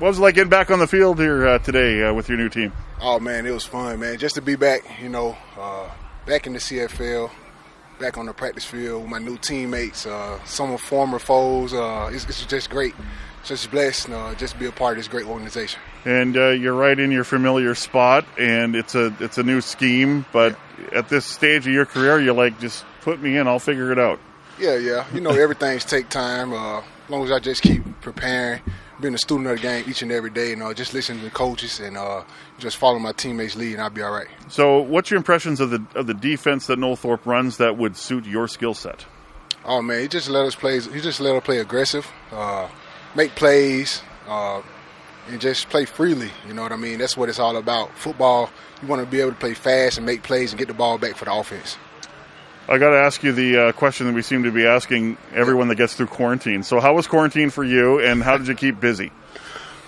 what was it like getting back on the field here uh, today uh, with your new team? Oh man, it was fun, man. Just to be back, you know, uh, back in the CFL, back on the practice field with my new teammates, uh, some of former foes. Uh, it's, it's, just great. Just blessed, uh, just be a part of this great organization. And uh, you're right in your familiar spot, and it's a it's a new scheme. But yeah. at this stage of your career, you're like, just put me in, I'll figure it out. Yeah, yeah. You know, everything's take time. Uh, as long as I just keep preparing, being a student of the game each and every day, and uh, just listening to the coaches and uh, just follow my teammates' lead, and I'll be all right. So, what's your impressions of the of the defense that Noel Thorpe runs that would suit your skill set? Oh man, he just let us play. He just let us play aggressive, uh, make plays, uh, and just play freely. You know what I mean? That's what it's all about. Football, you want to be able to play fast and make plays and get the ball back for the offense. I got to ask you the uh, question that we seem to be asking everyone that gets through quarantine. So, how was quarantine for you, and how did you keep busy?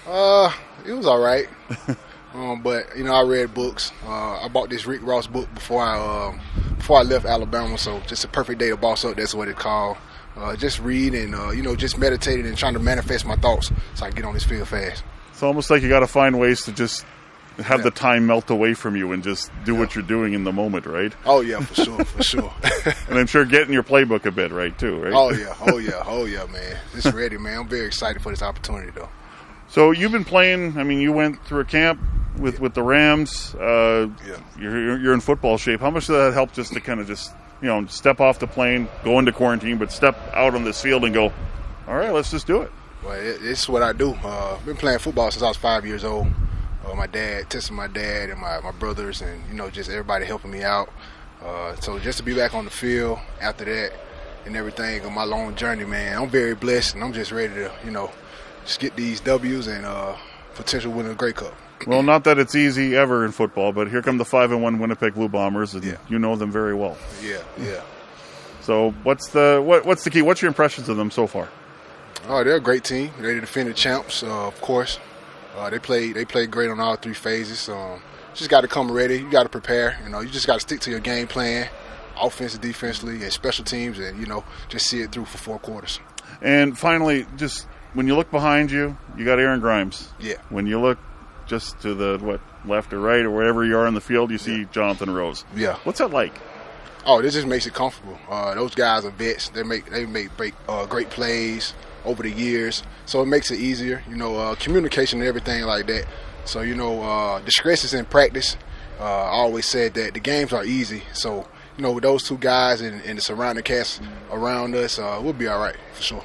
Uh, it was all right. um, but you know, I read books. Uh, I bought this Rick Ross book before I uh, before I left Alabama. So, just a perfect day to boss up. That's what it's called. Uh, just read and uh, you know, just meditating and trying to manifest my thoughts so I can get on this field fast. It's almost like you got to find ways to just have yeah. the time melt away from you and just do yeah. what you're doing in the moment, right? Oh yeah, for sure, for sure. and I'm sure getting your playbook a bit right too, right? Oh yeah, oh yeah, oh yeah, man. It's ready, man. I'm very excited for this opportunity though. So you've been playing. I mean, you went through a camp with with the Rams. Uh, yeah. You're you're in football shape. How much did that help just to kind of just you know step off the plane, go into quarantine, but step out on this field and go, all right, let's just do it. Well, it, it's what I do. Uh, been playing football since I was five years old uh, my dad, testing my dad and my, my brothers, and you know just everybody helping me out. Uh, so just to be back on the field after that and everything on my long journey, man, I'm very blessed, and I'm just ready to you know just get these W's and uh, potential win a Grey Cup. Well, not that it's easy ever in football, but here come the five and one Winnipeg Blue Bombers, and yeah. you know them very well. Yeah, yeah. So what's the what, what's the key? What's your impressions of them so far? Oh, they're a great team. They're the defending champs, uh, of course. Uh, they played they played great on all three phases. Um, just got to come ready. You got to prepare. You know, you just got to stick to your game plan, offense, defensively, and special teams, and you know, just see it through for four quarters. And finally, just when you look behind you, you got Aaron Grymes. Yeah. When you look just to the what left or right or wherever you are in the field, you see yeah. Jonathan Rose. Yeah. What's that like? Oh, this just makes it comfortable. Uh, those guys are vets. They make they make great, uh, great plays over the years. So it makes it easier, you know, uh, communication and everything like that. So, you know, uh, disgrace is in practice. Uh, I always said that the games are easy. So, you know, with those two guys and, and the surrounding cast around us, uh, we'll be all right for sure.